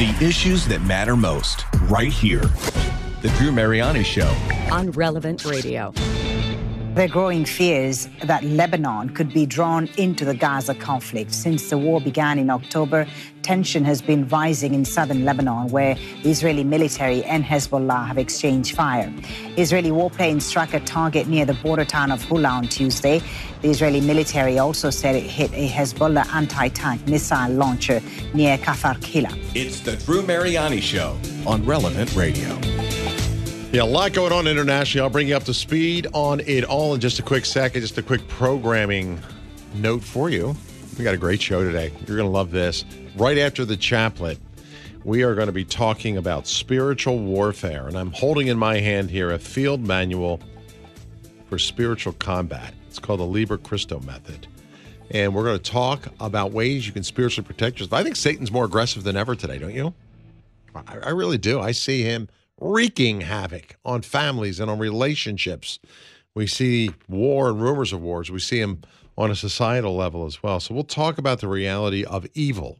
The issues that matter most, right here. The Drew Mariani Show. On Relevant Radio. There are growing fears that Lebanon could be drawn into the Gaza conflict. Since the war began in October, tension has been rising in southern Lebanon, where the Israeli military and Hezbollah have exchanged fire. Israeli warplanes struck a target near the border town of Hula on Tuesday. The Israeli military also said it hit a Hezbollah anti-tank missile launcher near Kafar Kila. It's the Drew Mariani Show on Relevant Radio. Yeah, a lot going on internationally. I'll bring you up to speed on it all in just a quick second. Just a quick programming note for you. We got a great show today. You're going to love this. Right after the chaplet, we are going to be talking about spiritual warfare. And I'm holding in my hand here a field manual for spiritual combat. It's called the Liber Christo Method. And we're going to talk about ways you can spiritually protect yourself. I think Satan's more aggressive than ever today, don't you? I, I really do. I see him wreaking havoc on families and on relationships. We see war and rumors of wars. We see them on a societal level as well. So we'll talk about the reality of evil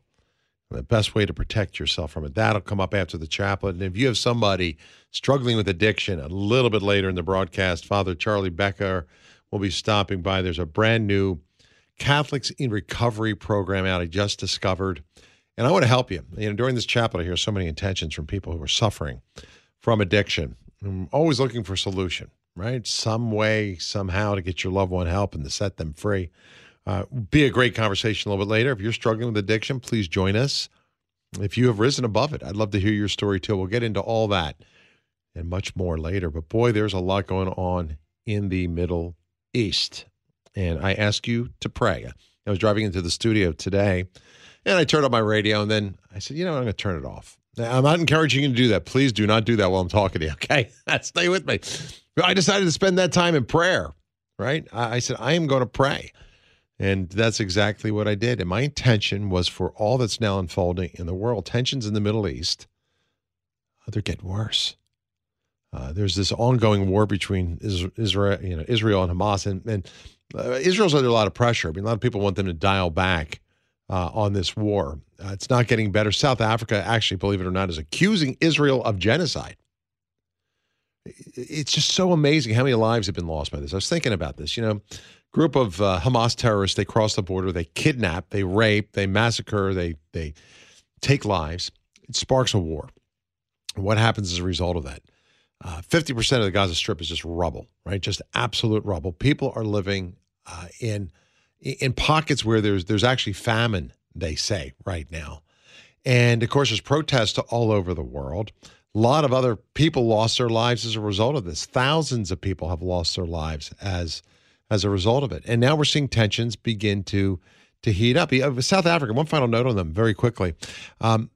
and the best way to protect yourself from it. That'll come up after the chaplet. And if you have somebody struggling with addiction, a little bit later in the broadcast, Father Charlie Becker will be stopping by. There's a brand new Catholics in Recovery program out I just discovered. And I want to help you. You know, during this chaplet, I hear so many intentions from people who are suffering from addiction. I'm always looking for a solution, right? Some way, somehow to get your loved one help and to set them free. Uh, be a great conversation a little bit later. If you're struggling with addiction, please join us. If you have risen above it, I'd love to hear your story too. We'll get into all that and much more later. But boy, there's a lot going on in the Middle East. And I ask you to pray. I was driving into the studio today and I turned on my radio and then I said, you know, I'm going to turn it off. I'm not encouraging you to do that. Please do not do that while I'm talking to you. Okay. Stay with me. I decided to spend that time in prayer, right? I said, I am going to pray. And that's exactly what I did. And my intention was for all that's now unfolding in the world, tensions in the Middle East, uh, they're getting worse. Uh, there's this ongoing war between Israel, you know, Israel and Hamas, and, and uh, Israel's under a lot of pressure. I mean, a lot of people want them to dial back uh, on this war. Uh, it's not getting better. South Africa, actually, believe it or not, is accusing Israel of genocide. It's just so amazing how many lives have been lost by this. I was thinking about this. You know, group of uh, Hamas terrorists, they cross the border, they kidnap, they rape, they massacre, they they take lives. It sparks a war. what happens as a result of that? Uh, 50% of the Gaza Strip is just rubble, right? Just absolute rubble. People are living uh, in in pockets where there's there's actually famine, they say right now. And of course, there's protests all over the world. A lot of other people lost their lives as a result of this. Thousands of people have lost their lives as as a result of it. And now we're seeing tensions begin to to heat up. South Africa. One final note on them, very quickly. Um,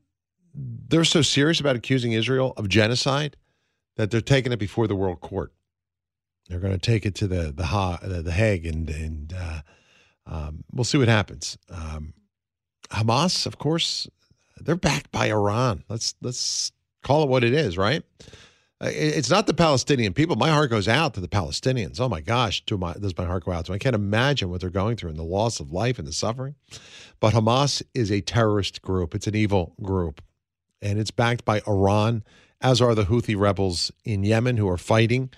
they're so serious about accusing Israel of genocide that they're taking it before the World Court. They're going to take it to the the, ha- the Hague and and uh, um, we'll see what happens. Um, Hamas, of course, they're backed by Iran. Let's let's call it what it is, right? It's not the Palestinian people. My heart goes out to the Palestinians. Oh my gosh, to my does my heart go out to? I can't imagine what they're going through and the loss of life and the suffering. But Hamas is a terrorist group. It's an evil group, and it's backed by Iran as are the Houthi rebels in Yemen who are fighting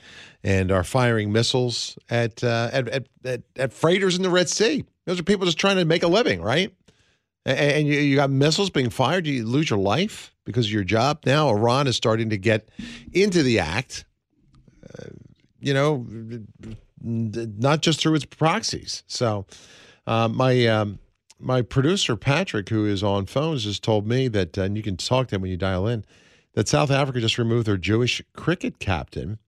and are firing missiles at, uh, at, at, at, at, freighters in the Red Sea. Those are people just trying to make a living, right? And, and you, you got missiles being fired. You lose your life because of your job. Now Iran is starting to get into the act, uh, you know, not just through its proxies. So uh, my. Um, my producer Patrick, who is on phones, has told me that, uh, and you can talk to him when you dial in that South Africa just removed their Jewish cricket captain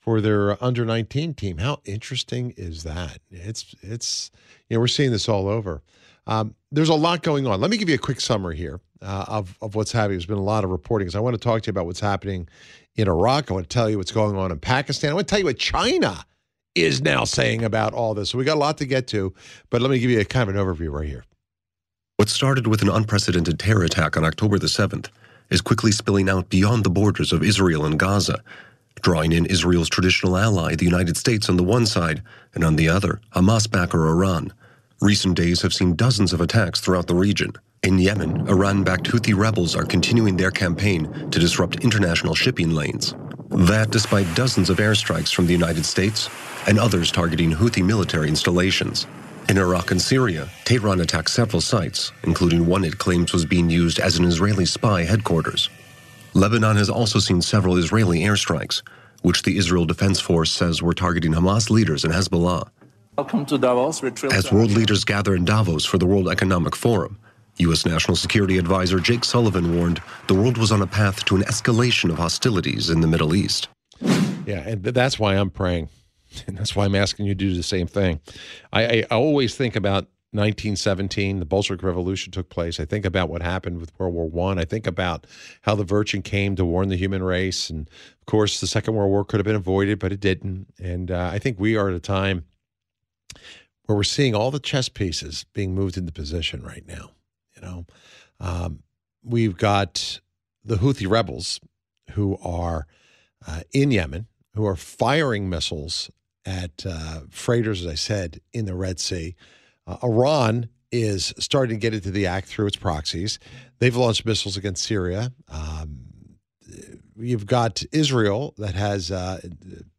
for their under 19 team. How interesting is that? It's it's you know we're seeing this all over. Um, there's a lot going on. Let me give you a quick summary here uh, of of what's happening. There's been a lot of reporting. So I want to talk to you about what's happening in Iraq. I want to tell you what's going on in Pakistan. I want to tell you what China is now saying about all this. So we got a lot to get to, but let me give you a kind of an overview right here. What started with an unprecedented terror attack on October the 7th is quickly spilling out beyond the borders of Israel and Gaza, drawing in Israel's traditional ally, the United States, on the one side, and on the other, Hamas backer Iran. Recent days have seen dozens of attacks throughout the region, In Yemen, Iran backed Houthi rebels are continuing their campaign to disrupt international shipping lanes. That despite dozens of airstrikes from the United States and others targeting Houthi military installations. In Iraq and Syria, Tehran attacked several sites, including one it claims was being used as an Israeli spy headquarters. Lebanon has also seen several Israeli airstrikes, which the Israel Defense Force says were targeting Hamas leaders and Hezbollah. Welcome to Davos. As world leaders gather in Davos for the World Economic Forum, U.S. National Security Advisor Jake Sullivan warned the world was on a path to an escalation of hostilities in the Middle East. Yeah, and that's why I'm praying. And that's why I'm asking you to do the same thing. I, I, always think about 1917, the Bolshevik Revolution took place. I think about what happened with World War One. I. I think about how the Virgin came to warn the human race, and of course, the Second World War could have been avoided, but it didn't. And uh, I think we are at a time where we're seeing all the chess pieces being moved into position right now. You know, um, we've got the Houthi rebels who are uh, in Yemen, who are firing missiles at uh, freighters, as I said, in the Red Sea. Uh, Iran is starting to get into the act through its proxies. They've launched missiles against Syria. Um, you've got Israel that has uh,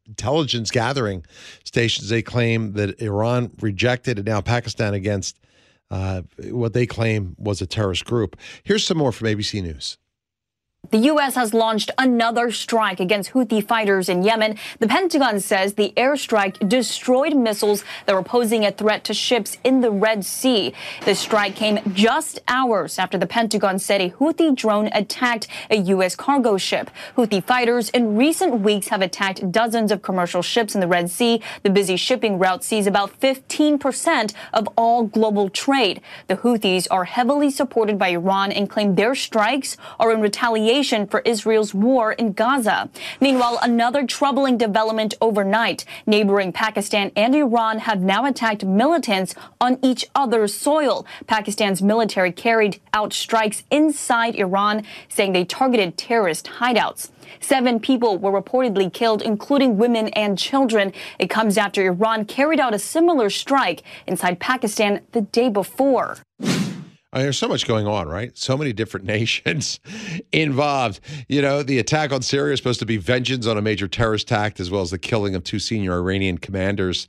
intelligence gathering stations. They claim that Iran rejected, and now Pakistan against uh, what they claim was a terrorist group. Here's some more from ABC News. The U.S. has launched another strike against Houthi fighters in Yemen. The Pentagon says the airstrike destroyed missiles that were posing a threat to ships in the Red Sea. The strike came just hours after the Pentagon said a Houthi drone attacked a U.S. cargo ship. Houthi fighters in recent weeks have attacked dozens of commercial ships in the Red Sea. The busy shipping route sees about 15% of all global trade. The Houthis are heavily supported by Iran and claim their strikes are in retaliation for Israel's war in Gaza. Meanwhile, another troubling development overnight. Neighboring Pakistan and Iran have now attacked militants on each other's soil. Pakistan's military carried out strikes inside Iran, saying they targeted terrorist hideouts. Seven people were reportedly killed, including women and children. It comes after Iran carried out a similar strike inside Pakistan the day before. Mean, there's so much going on, right? So many different nations involved. You know, the attack on Syria is supposed to be vengeance on a major terrorist act, as well as the killing of two senior Iranian commanders,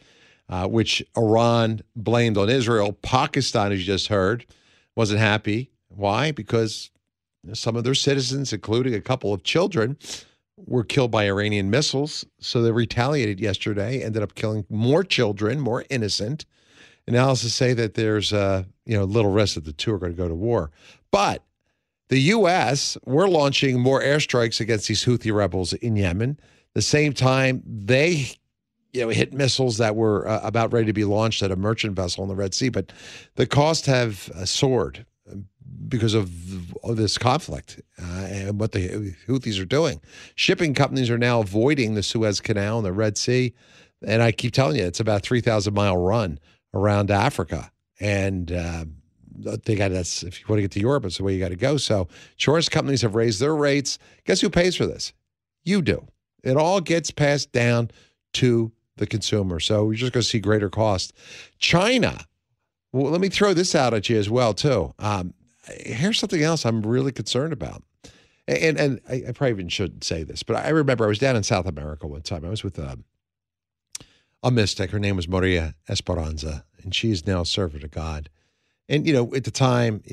uh, which Iran blamed on Israel. Pakistan, as you just heard, wasn't happy. Why? Because some of their citizens, including a couple of children, were killed by Iranian missiles. So they retaliated yesterday, ended up killing more children, more innocent analysis say that there's a you know little risk that the two are going to go to war. But the U.S. we're launching more airstrikes against these Houthi rebels in Yemen. The same time they you know hit missiles that were uh, about ready to be launched at a merchant vessel in the Red Sea, but the costs have uh, soared because of, of this conflict uh, and what the Houthis are doing. Shipping companies are now avoiding the Suez Canal and the Red Sea. And I keep telling you, it's about 3,000 mile run around Africa. And uh, they got that's if you want to get to Europe, it's the way you got to go. So insurance companies have raised their rates. Guess who pays for this? You do. It all gets passed down to the consumer. So we're just going to see greater cost. China. Well, let me throw this out at you as well too. Um, here's something else I'm really concerned about. And and I, I, probably even shouldn't say this, but I remember I was down in South America one time. I was with uh, a mystic. Her name was Maria Esperanza, and she is now a servant of God. And, you know, at the time,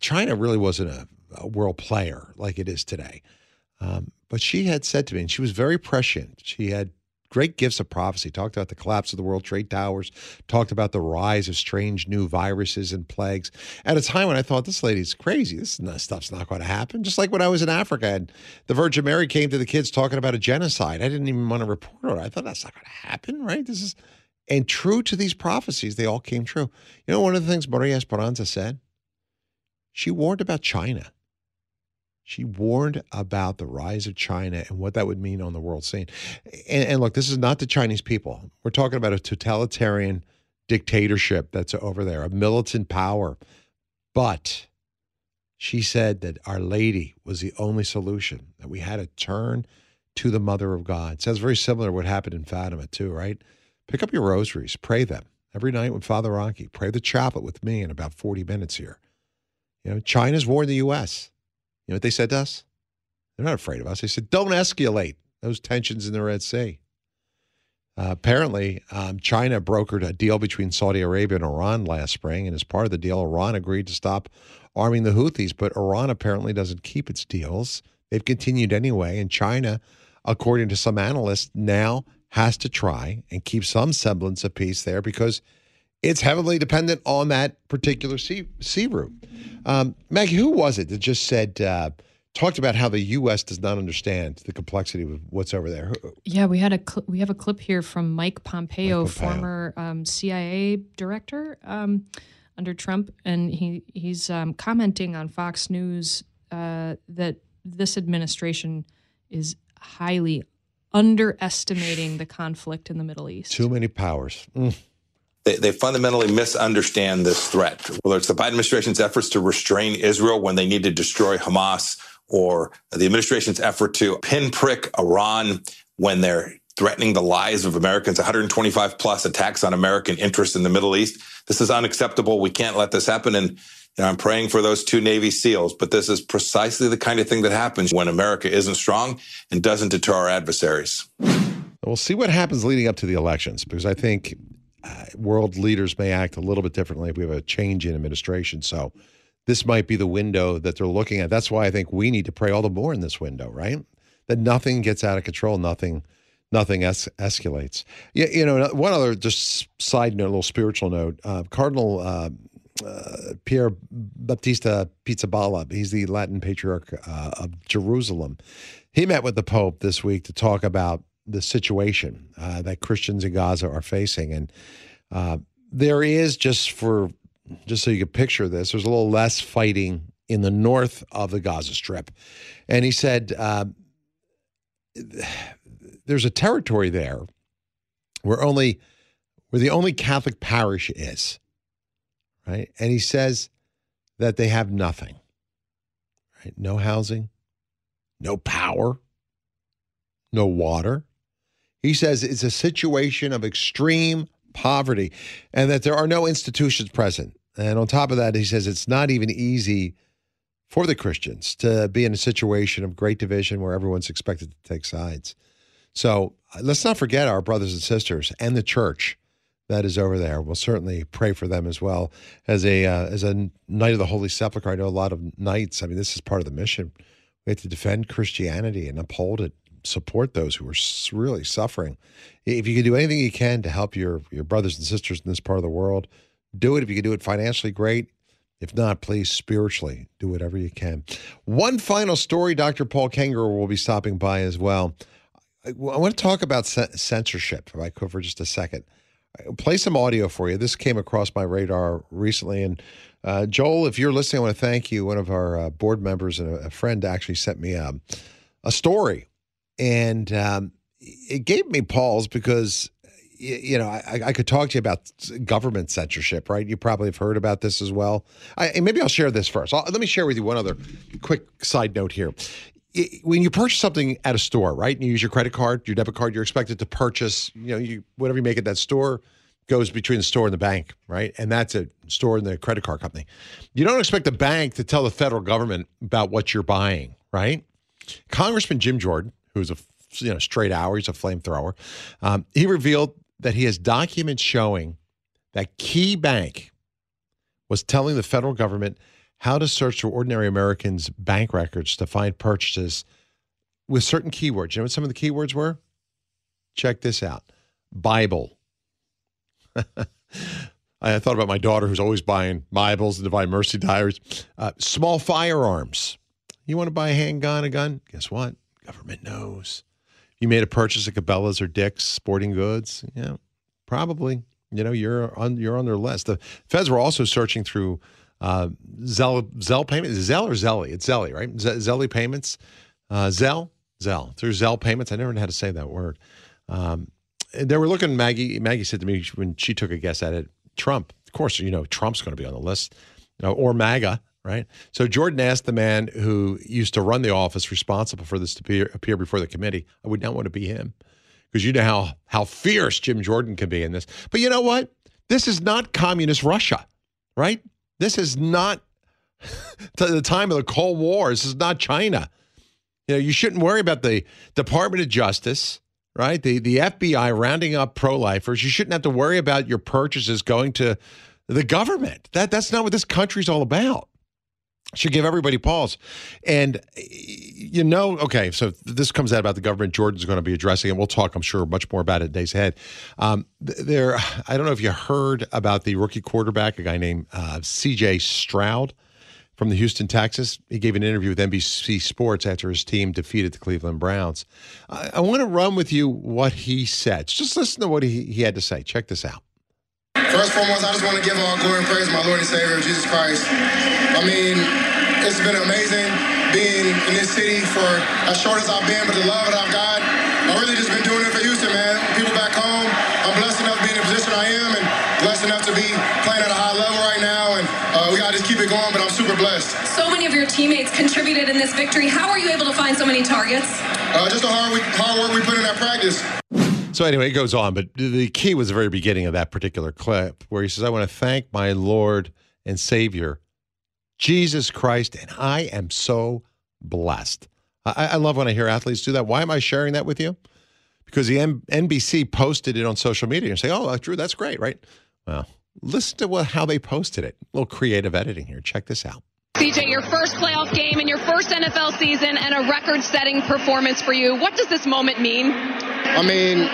China really wasn't a, a, world player like it is today. Um, but she had said to me, and she was very prescient, she had great gifts of prophecy, talked about the collapse of the World Trade Towers, talked about the rise of strange new viruses and plagues at a time when I thought this lady's crazy. This stuff's not going to happen. Just like when I was in Africa and the Virgin Mary came to the kids talking about a genocide. I didn't even want to report on it. I thought that's not going to happen, right? This is and true to these prophecies, they all came true. You know, one of the things Maria Esperanza said? She warned about China. She warned about the rise of China and what that would mean on the world scene. And, and, look, this is not the Chinese people. We're talking about a totalitarian dictatorship that's over there, a militant power. But she said that Our Lady was the only solution, that we had to turn to the Mother of God. Sounds very similar to what happened in Fatima, too, right? Pick up your rosaries, pray them every night with Father Rocky. Pray the chaplet with me in about 40 minutes here. You know, China's warned the U.S. You know what they said to us? They're not afraid of us. They said, don't escalate those tensions in the Red Sea. Uh, apparently, um, China brokered a deal between Saudi Arabia and Iran last spring, and as part of the deal, Iran agreed to stop arming the Houthis. But Iran apparently doesn't keep its deals. They've continued anyway, and China, according to some analysts, now has to try and keep some semblance of peace there because it's heavily dependent on that particular sea, sea route. Um, Maggie, who was it that just said, uh, talked about how the U.S. does not understand the complexity of what's over there? Yeah, we had a cl- we have a clip here from Mike Pompeo, Mike Pompeo. former um, CIA director um, under Trump, and he he's um, commenting on Fox News uh, that this administration is highly underestimating the conflict in the Middle East. Too many powers. Mm. They, they fundamentally misunderstand this threat, whether it's the Biden administration's efforts to restrain Israel when they need to destroy Hamas, or the administration's effort to pinprick Iran when they're threatening the lives of Americans, 125 plus attacks on American interests in the Middle East. This is unacceptable. We can't let this happen. And you know, I'm praying for those two Navy SEALs, but this is precisely the kind of thing that happens when America isn't strong and doesn't deter our adversaries. We'll see what happens leading up to the elections because I think uh, world leaders may act a little bit differently if we have a change in administration. So this might be the window that they're looking at. That's why I think we need to pray all the more in this window, right? That nothing gets out of control, nothing nothing es- escalates. Yeah, you know, one other just side note, a little spiritual note. Uh, Cardinal uh, uh, Pierre Baptista Pizzaballa, he's the Latin patriarch uh, of Jerusalem. He met with the Pope this week to talk about the situation uh, that Christians in Gaza are facing, and uh, there is just for just so you can picture this, there's a little less fighting in the north of the Gaza Strip, and he said uh, there's a territory there where only where the only Catholic parish is, right? And he says that they have nothing, right? No housing, no power, no water. He says it's a situation of extreme poverty and that there are no institutions present. And on top of that, he says it's not even easy for the Christians to be in a situation of great division where everyone's expected to take sides. So uh, let's not forget our brothers and sisters and the church that is over there. We'll certainly pray for them as well as a uh, as a knight of the Holy Sepulchre. I know a lot of knights. I mean, this is part of the mission. We have to defend Christianity and uphold it, support those who are really suffering. If you can do anything you can to help your your brothers and sisters in this part of the world, do it. If you can do it financially, great. If not, please spiritually do whatever you can. One final story. Dr. Paul Kengor will be stopping by as well. I want to talk about censorship, if I could, for just a second. I'll play some audio for you. This came across my radar recently. And uh, Joel, if you're listening, I want to thank you. One of our uh, board members and a, friend actually sent me um, a story. And um, it gave me pause because, you know, I, I, could talk to you about government censorship, right? You probably have heard about this as well. I, maybe I'll share this first. I'll, let me share with you one other quick side note here when you purchase something at a store, right, and you use your credit card, your debit card, you're expected to purchase, you know, you whatever you make at that store goes between the store and the bank, right? And that's a store and the credit card company. You don't expect the bank to tell the federal government about what you're buying, right? Congressman Jim Jordan, who's a you know straight hour, he's a flamethrower. Um, he revealed that he has documents showing that Key Bank was telling the federal government how to search through ordinary Americans' bank records to find purchases with certain keywords. You know what some of the keywords were? Check this out Bible. I thought about my daughter who's always buying Bibles and Divine Mercy Diaries. Uh, small firearms. You want to buy a handgun, a gun? Guess what? Government knows. You made a purchase at Cabela's or Dick's Sporting Goods? Yeah, probably. You know, you're on you're on their list. The feds were also searching through uh, Zelle Zelle payment Zelle or Zelly? It's Zelly, right? Z- Zelly payments, uh, Zelle Zelle through Zelle payments. I never know how to say that word. Um, they were looking. Maggie Maggie said to me when she took a guess at it, Trump. Of course, you know Trump's going to be on the list, you know, or MAGA, right? So Jordan asked the man who used to run the office responsible for this to appear, appear before the committee. I would not want to be him because you know how how fierce Jim Jordan can be in this. But you know what? This is not communist Russia, right? This is not the time of the Cold War. This is not China. You know, you shouldn't worry about the Department of Justice, right? The the FBI rounding up pro-lifers. You shouldn't have to worry about your purchases going to the government. That that's not what this country's all about. Should give everybody pause. And you know, okay, so this comes out about the government. Jordan's going to be addressing it. We'll talk, I'm sure, much more about it days ahead. Um, there, I don't know if you heard about the rookie quarterback, a guy named uh, C.J. Stroud from the Houston Texans. He gave an interview with NBC Sports after his team defeated the Cleveland Browns. I, I want to run with you what he said. Just listen to what he, he had to say. Check this out. First and foremost, I just want to give all glory and praise my Lord and Savior, Jesus Christ. I mean, it's been amazing being in this city for as short as I've been, but the love that I've got, I've really just been doing it for Houston, man. People back home, I'm blessed enough to be in the position I am and blessed enough to be playing at a high level right now, and uh, we got to just keep it going, but I'm super blessed. So many of your teammates contributed in this victory. How are you able to find so many targets? Uh, just the hard, we, hard work we put in that practice. So anyway, it goes on, but the key was the very beginning of that particular clip where he says, I want to thank my Lord and Savior, Jesus Christ, and I am so blessed. I, I love when I hear athletes do that. Why am I sharing that with you? Because the M- NBC posted it on social media and say, oh, uh, Drew, that's great, right? Well, listen to what, how they posted it. A little creative editing here. Check this out. CJ, your first playoff game and your first NFL season and a record setting performance for you. What does this moment mean? I mean,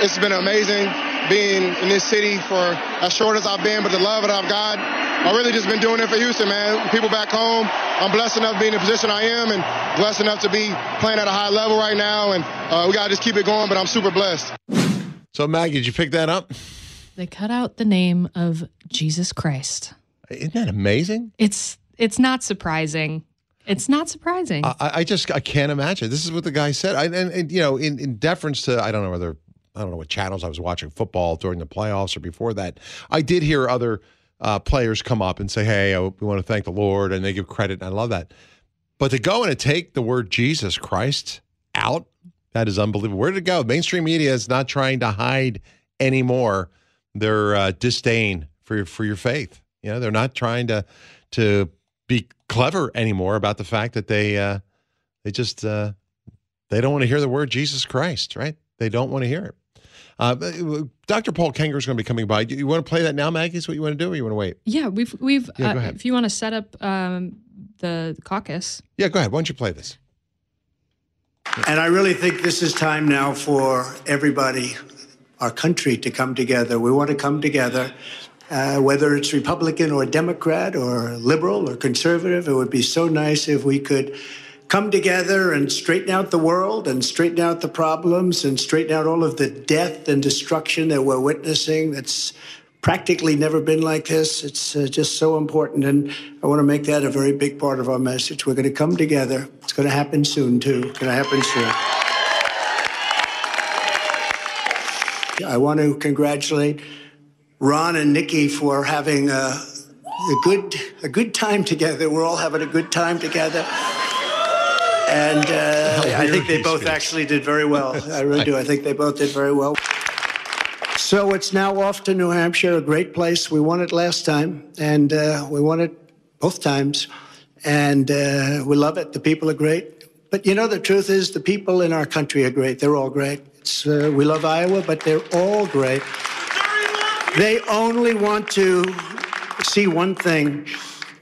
it's been amazing being in this city for as short as I've been, but the love that I've got, I've really just been doing it for Houston, man. People back home, I'm blessed enough to be in the position I am and blessed enough to be playing at a high level right now. And uh, we got to just keep it going, but I'm super blessed. So, Maggie, did you pick that up? They cut out the name of Jesus Christ. Isn't that amazing? It's it's not surprising. It's not surprising. I, I just I can't imagine. This is what the guy said. I, and, and you know, in, in deference to I don't know whether I don't know what channels I was watching football during the playoffs or before that. I did hear other uh, players come up and say, "Hey, we want to thank the Lord," and they give credit. And I love that. But to go and to take the word Jesus Christ out, that is unbelievable. Where did it go? Mainstream media is not trying to hide anymore their uh, disdain for your, for your faith. You know, they're not trying to to be clever anymore about the fact that they uh, they just uh, they don't want to hear the word Jesus Christ, right? They don't want to hear it. Uh, Dr. Paul Kengor is going to be coming by. Do you want to play that now, Maggie? Is what you want to do, or you want to wait? Yeah, we've we've. Yeah, go uh, ahead. if you want to set up um, the caucus, Yeah, go ahead. Why don't you play this? And I really think this is time now for everybody, our country, to come together. We want to come together, uh, whether it's Republican or Democrat or liberal or conservative. It would be so nice if we could come together and straighten out the world and straighten out the problems and straighten out all of the death and destruction that we're witnessing. That's practically never been like this. It's uh, just so important. And I want to make that a very big part of our message. We're going to come together. It's going to happen soon, too. It's going to happen soon. I want to congratulate Ron and Nikki for having a, a good a good time together. We're all having a good time together. And uh, I think they both actually did very well. I really do. I think they both did very well. So it's now off to New Hampshire, a great place. We won it last time, and uh, we won it both times. And uh, we love it. The people are great. But you know, the truth is, the people in our country are great. They're all great. It's, uh, we love Iowa, but they're all great. They only want to see one thing.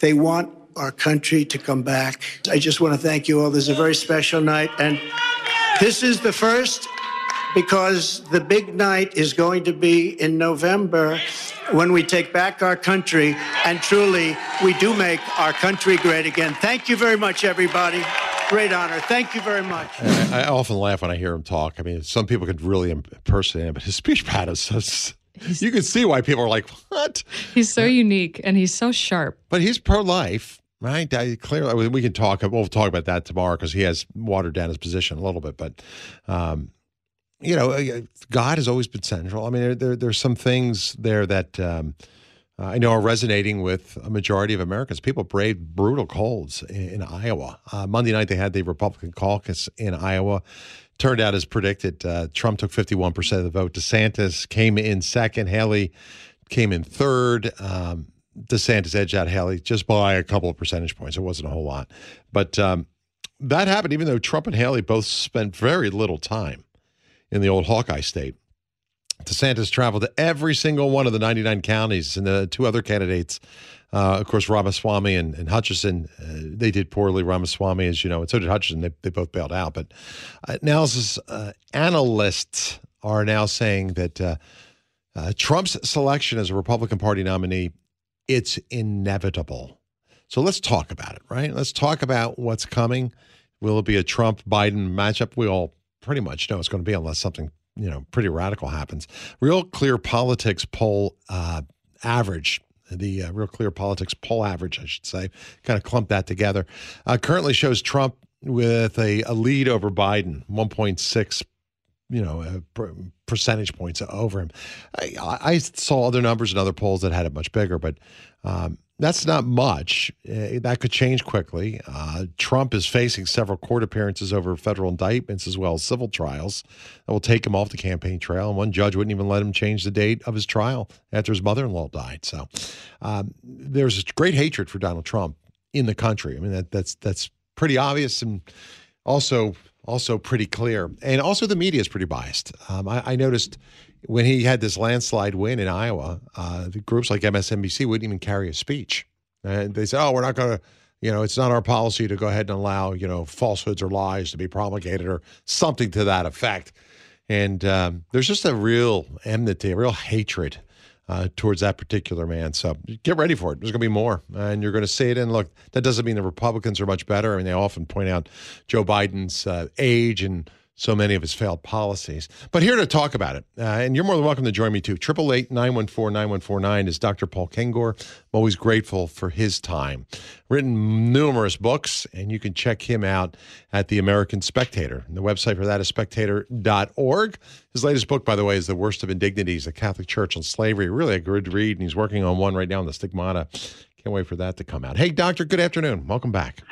They want our country to come back. I just want to thank you all. This is a very special night. And this is the first because the big night is going to be in November when we take back our country and truly we do make our country great again. Thank you very much, everybody. Great honor. Thank you very much. I, I often laugh when I hear him talk. I mean, some people could really impersonate him, but his speech pattern is so. You can see why people are like, "What?" he's so unique and he's so sharp. But he's pro-life, right? I, clearly, we can talk. We'll talk about that tomorrow because he has watered down his position a little bit. But, um, you know, uh, God has always been central. I mean, there, there there's some things there that um, I know are resonating with a majority of Americans. People braved brutal colds in, in Iowa. Uh, Monday night they had the Republican caucus in Iowa. Turned out as predicted. Uh, Trump took 51% of the vote. DeSantis came in second. Haley came in third. Um, DeSantis edged out Haley just by a couple of percentage points. It wasn't a whole lot, but um, that happened even though Trump and Haley both spent very little time in the old Hawkeye state. DeSantis traveled to every single one of the 99 counties, and the two other candidates, uh, of course, Ramaswamy and, and Hutchinson, uh, they did poorly. Ramaswamy, as you know, and so did Hutchinson. They, they both bailed out. But uh, analysis uh, analysts are now saying that uh, Trump's selection as a Republican Party nominee, it's inevitable. So let's talk about it, right? Let's talk about what's coming. Will it be a Trump Biden matchup? We all pretty much know it's going to be, unless something you know pretty radical happens. Real Clear Politics poll uh, average. The uh, Real Clear Politics poll average, I should say, kind of clump that together. Uh, currently shows Trump with a, a lead over Biden, 1.6 you know, uh, percentage points over him. I, I, saw other numbers and other polls that had it much bigger, but um, that's not much. Uh, that could change quickly. Uh, Trump is facing several court appearances over federal indictments as well as civil trials that will take him off the campaign trail. And one judge wouldn't even let him change the date of his trial after his mother in law died. So um, there's great hatred for Donald Trump in the country. I mean, that, that's, that's pretty obvious and also also pretty clear. And also the media is pretty biased. Um, I, I, noticed when he had this landslide win in Iowa, uh, the groups like MSNBC wouldn't even carry a speech. And they said, oh, we're not going to, you know, it's not our policy to go ahead and allow, you know, falsehoods or lies to be promulgated or something to that effect. And um, there's just a real enmity, a real hatred uh, towards that particular man. So get ready for it. There's going to be more, and you're going to see it. And look, that doesn't mean the Republicans are much better. I mean, they often point out Joe Biden's uh, age and so many of his failed policies. But here to talk about it, uh, and you're more than welcome to join me too. Triple eight nine one four nine one four nine is Dr. Paul Kengor. I'm always grateful for his time. Written numerous books, and you can check him out at the American Spectator. And the website for that is spectator.org. His latest book, by the way, is The Worst of Indignities, The Catholic Church and Slavery. Really a good read, and he's working on one right now on the stigmata. Can't wait for that to come out. Hey, Doctor, good afternoon. Welcome back.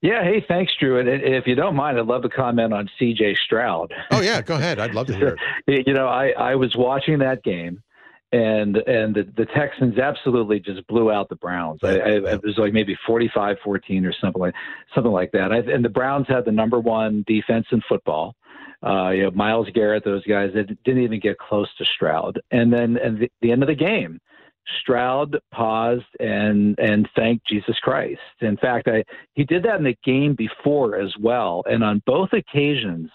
Yeah, hey, thanks, Drew. And if you don't mind, I'd love to comment on C.J. Stroud. Oh yeah, go ahead. I'd love to hear it. you know, I I was watching that game, and and the, the Texans absolutely just blew out the Browns. I, I, it was like maybe 45-14 or something like something like that. I, and the Browns had the number one defense in football. Uh, you know, Myles Garrett, those guys that didn't even get close to Stroud. And then at the, the end of the game, Stroud paused and and thanked Jesus Christ. In fact, I he did that in the game before as well, and on both occasions,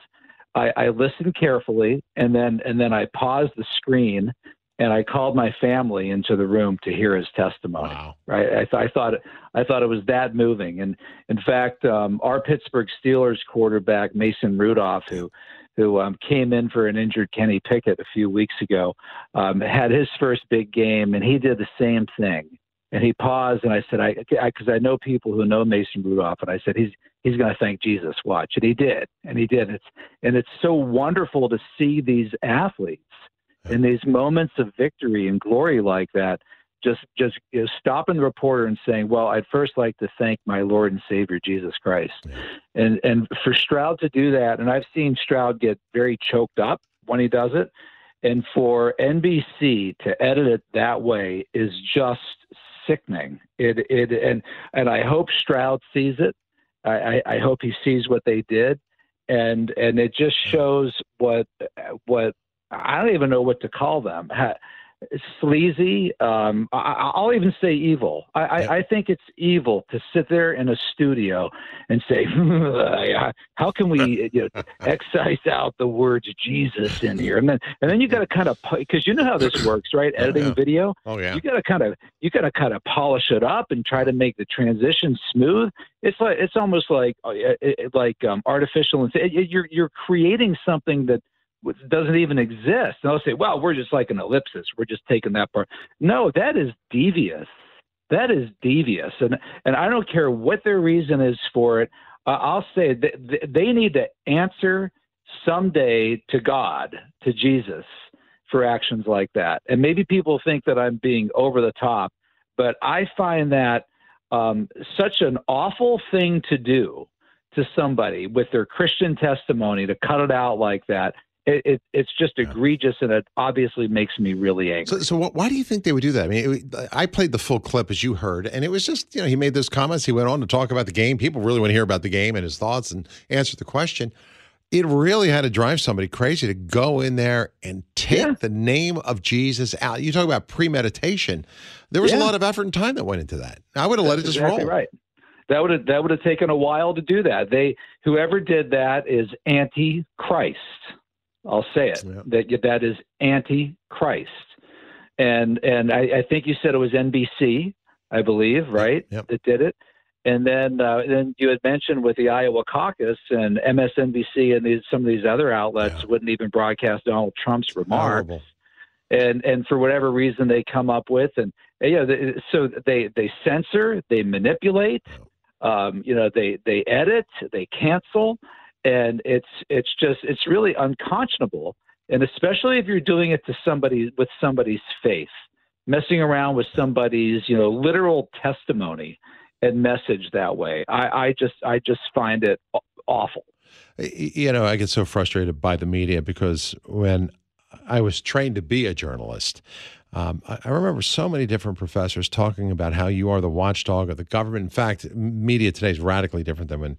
I, I listened carefully, and then and then I paused the screen, and I called my family into the room to hear his testimony. Wow. Right? I, th- I thought I thought it was that moving, and in fact, um, our Pittsburgh Steelers quarterback Mason Rudolph, who who um, came in for an injured Kenny Pickett a few weeks ago, um, had his first big game, and he did the same thing. And he paused, and I said, "I because I, I know people who know Mason Rudolph, and I said he's he's going to thank Jesus. Watch, and he did, and he did. It's and it's so wonderful to see these athletes in these moments of victory and glory like that just just you know, stopping the reporter and saying, "Well, I'd first like to thank my Lord and Savior Jesus Christ," yeah. and and for Stroud to do that, and I've seen Stroud get very choked up when he does it, and for NBC to edit it that way is just sickening. It it and and I hope Stroud sees it. I, I, I hope he sees what they did, and and it just shows what what I don't even know what to call them sleazy. Um, I, will even say evil. I, I, I, think it's evil to sit there in a studio and say, "How can we you know, excise out the words Jesus in here?" And then and then you got to kind of because you know how this works, right? Editing yeah. video. Oh yeah. You got to kind of you got to kind of polish it up and try to make the transition smooth. It's like it's almost like uh, like um, artificial. You're you're creating something that doesn't even exist. And they'll say, well, we're just like an ellipsis. We're just taking that part. No, that is devious. That is devious. And, and I don't care what their reason is for it. Uh, I'll say they need to answer someday to God, to Jesus, for actions like that. And maybe people think that I'm being over the top, but I find that um, such an awful thing to do to somebody with their Christian testimony to cut it out like that it, it, it's just egregious, and it obviously makes me really angry. So, so why do you think they would do that? I mean, it, I played the full clip as you heard, and it was just you know he made those comments. He went on to talk about the game. People really want to hear about the game and his thoughts and answer the question. It really had to drive somebody crazy to go in there and take yeah. the name of Jesus out. You talk about premeditation. There was yeah. a lot of effort and time that went into that. I would have let it just exactly roll. Right. That would have that would have taken a while to do that. They whoever did that is anti-Christ. I'll say it. Yep. That that is anti-Christ. And and I, I, think you said it was NBC, I believe, right? Yep. That did it. And then uh, then you had mentioned with the Iowa caucus and MSNBC and these, some of these other outlets yeah. wouldn't even broadcast Donald Trump's remarks. Horrible. And and for whatever reason they come up with and yeah, so they they censor, they manipulate, um, you know, they they edit, they cancel, and it's it's just it's really unconscionable. And especially if you're doing it to somebody with somebody's faith messing around with somebody's you know literal testimony and message that way. I, I just i just find it awful. You know i get so frustrated by the media because when i was trained to be a journalist um, I, I, remember so many different professors talking about how you are the watchdog of the government. In fact, media today is radically different than when,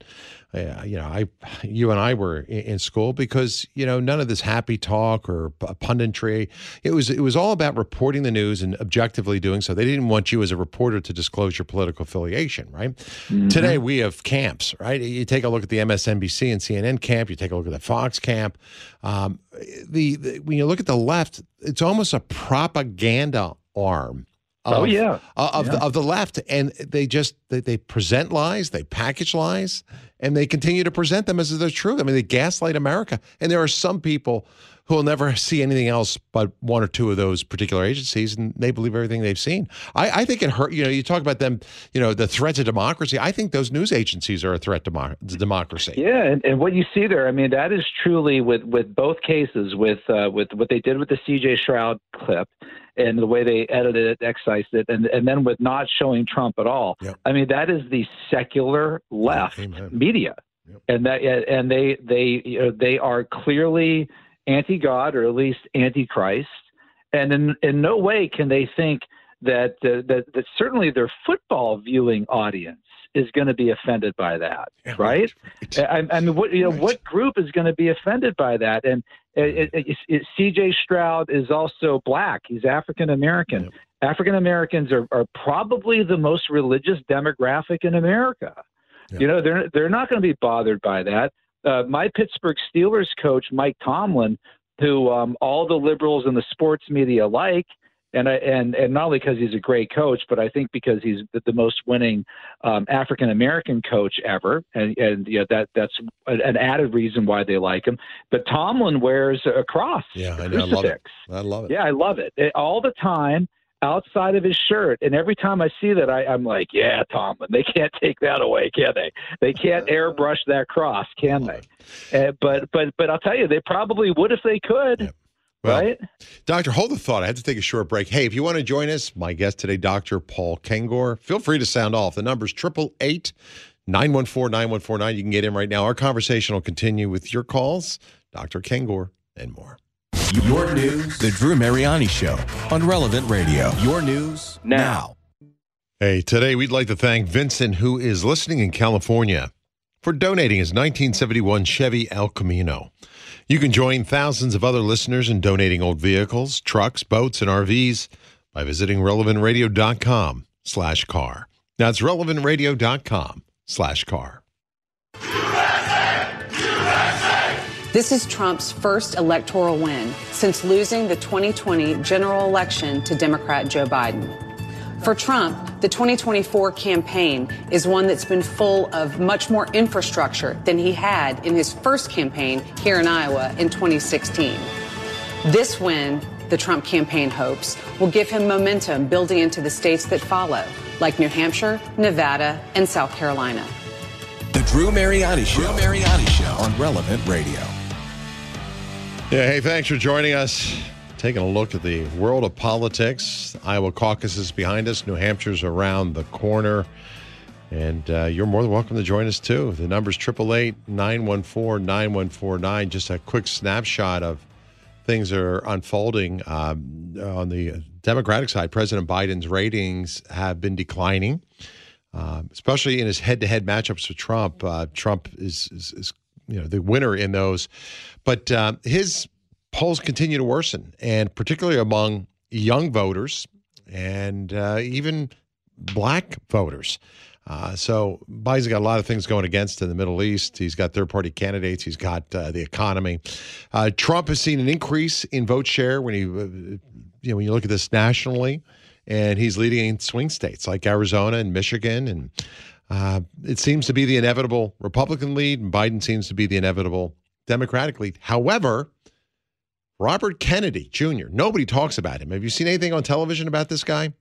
uh, you know, I, you and I were in, in, school because you know none of this happy talk or punditry. It was it was all about reporting the news and objectively doing so. They didn't want you as a reporter to disclose your political affiliation. Right. Mm-hmm. Today we have camps. Right. You take a look at the MSNBC and CNN camp. You take a look at the Fox camp. Um, the, the when you look at the left, it's almost a propaganda arm. Of, oh yeah, of yeah. Uh, the of the left, and they just they, they present lies, they package lies, and they continue to present them as if they're true. I mean, they gaslight America, and there are some people who will never see anything else but one or two of those particular agencies, and they believe everything they've seen. I, I think it hurt. You know, you talk about them. You know, the threat to democracy. I think those news agencies are a threat to, mo- to democracy. Yeah, and, and, what you see there, I mean, that is truly with with both cases, with uh, with what they did with the C.J. Stroud clip. And the way they edited it, excised it, and, and then with not showing Trump at all. Yep. I mean, that is the secular left Amen. media, yep. and that and they they you know, they are clearly anti God or at least anti Christ. And in, in no way can they think that, uh, that, that certainly their football viewing audience is going to be offended by that, yeah, right? right. I, I, mean, what you know, right. what group is going to be offended by that? And it, it, it, C.J. Stroud is also black; he's African American. African Americans are, are probably the most religious demographic in America. You know, they're they're not going to be bothered by that uh, my Pittsburgh Steelers coach, Mike Tomlin, who um, all the liberals in the sports media like, and I, and and not only because he's a great coach, but I think because he's the, the most winning um, African American coach ever, and and you know, that that's an added reason why they like him. But Tomlin wears a cross, yeah, I, know, I love it. I love it. Yeah, I love it, it all the time outside of his shirt. And every time I see that, I, I'm like, yeah, Tomlin, they can't take that away, can they? They can't airbrush that cross, can they? Uh, but but but I'll tell you, they probably would if they could. Yep. Well, right? Doctor, hold the thought. I had to take a short break. Hey, if you want to join us, my guest today, Dr. Paul Kengor, feel free to sound off. The number's 888 914 9149. You can get in right now. Our conversation will continue with your calls, Dr. Kengor, and more. Your news, The Drew Mariani Show on Relevant Radio. Your news now. Hey, today we'd like to thank Vincent, who is listening in California, for donating his 1971 Chevy El Camino. You can join thousands of other listeners in donating old vehicles, trucks, boats, and RVs by visiting relevantradio.com slash car. That's relevantradio.com slash car. This is Trump's first electoral win since losing the 2020 general election to Democrat Joe Biden. For Trump, the 2024 campaign is one that's been full of much more infrastructure than he had in his first campaign here in Iowa in 2016. This win, the Trump campaign hopes, will give him momentum building into the states that follow, like New Hampshire, Nevada, and South Carolina. The Drew Mariani Show. Drew Mariani Show on Relevant Radio. Yeah, hey, thanks for joining us. Taking a look at the world of politics. Iowa caucus is behind us. New Hampshire's around the corner. And uh, you're more than welcome to join us too. The number's 888 914 9149. Just a quick snapshot of things that are unfolding um, on the Democratic side. President Biden's ratings have been declining, uh, especially in his head to head matchups with Trump. Uh, Trump is, is, is, you know, the winner in those. But uh, his polls continue to worsen, and particularly among young voters and uh, even black voters. Uh, so Biden's got a lot of things going against in the Middle East. He's got third-party candidates. He's got uh, the economy. Uh, Trump has seen an increase in vote share when he, uh, you know, when you look at this nationally, and he's leading in swing states like Arizona and Michigan, and uh, it seems to be the inevitable Republican lead, and Biden seems to be the inevitable Democratic lead. However, Robert Kennedy Jr. Nobody talks about him. Have you seen anything on television about this guy?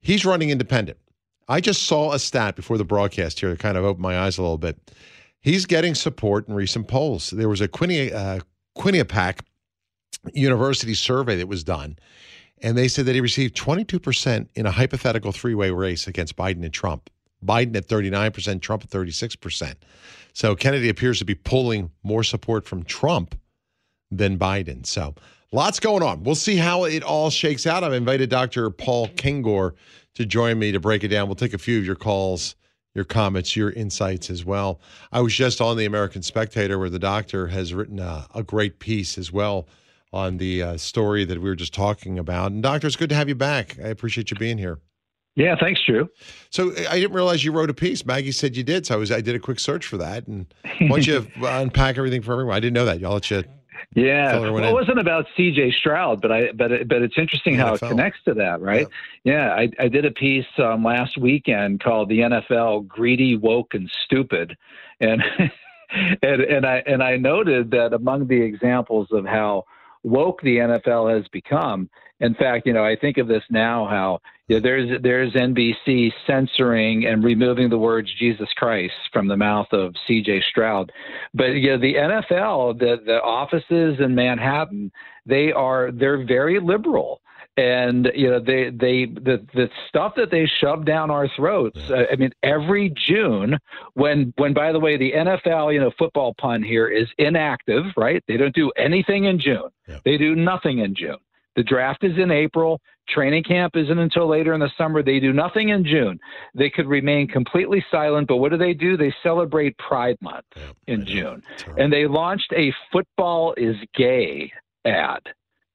He's running independent. I just saw a stat before the broadcast here that kind of opened my eyes a little bit. He's getting support in recent polls. There was a Quinnia, uh, Quinnipiac University survey that was done, and they said that he received 22% in a hypothetical three way race against Biden and Trump. Biden at 39%, Trump at 36%. So Kennedy appears to be pulling more support from Trump than Biden. So lots going on. We'll see how it all shakes out. I've invited Dr. Paul Kengor to join me to break it down. We'll take a few of your calls, your comments, your insights as well. I was just on the American Spectator where the doctor has written a, a great piece as well on the uh, story that we were just talking about. And doctor, it's good to have you back. I appreciate you being here. Yeah, thanks, Drew. So I didn't realize you wrote a piece. Maggie said you did, so I was I did a quick search for that. And once you unpack everything for everyone? I didn't know that. I'll let you yeah, well, it wasn't about C.J. Stroud, but I but it, but it's interesting how NFL. it connects to that, right? Yeah, yeah I, I did a piece um, last weekend called "The NFL Greedy, Woke, and Stupid," and and and I and I noted that among the examples of how woke the NFL has become. In fact, you know, I think of this now how you know, there's there's NBC censoring and removing the words Jesus Christ from the mouth of C.J. Stroud, but you know, the NFL, the the offices in Manhattan, they are they're very liberal. And you know they they the the stuff that they shove down our throats uh, i mean every june when when by the way the nfl you know football pun here is inactive right? They don't do anything in june. Yeah. they do nothing in june the draft is in april training camp isn't until later in the summer they do nothing in june they could remain completely silent but what do they do they celebrate pride month yeah, in june and they launched a football is gay ad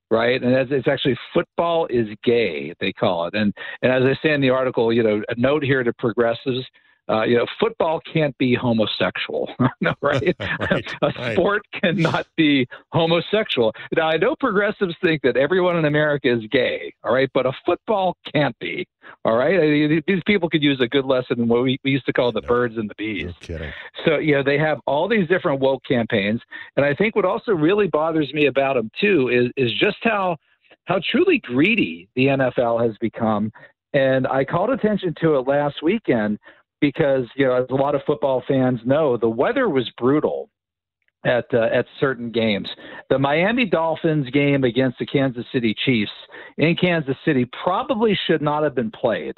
right? And it's actually football is gay, they call it. And and as I say in the article, you know, a note here to progressives. Uh, you know, football can't be homosexual, right? right? a sport right. cannot be homosexual. Now, I know progressives think that everyone in America is gay, all right, but a football can't be. All right, these people could use a good lesson in what we, we used to call the no, birds and the bees. So you know they have all these different woke campaigns, and I think what also really bothers me about them too is is just how how truly greedy the NFL has become. And I called attention to it last weekend because you know as a lot of football fans know, the weather was brutal at uh, at certain games. The Miami Dolphins game against the Kansas City Chiefs in Kansas City probably should not have been played.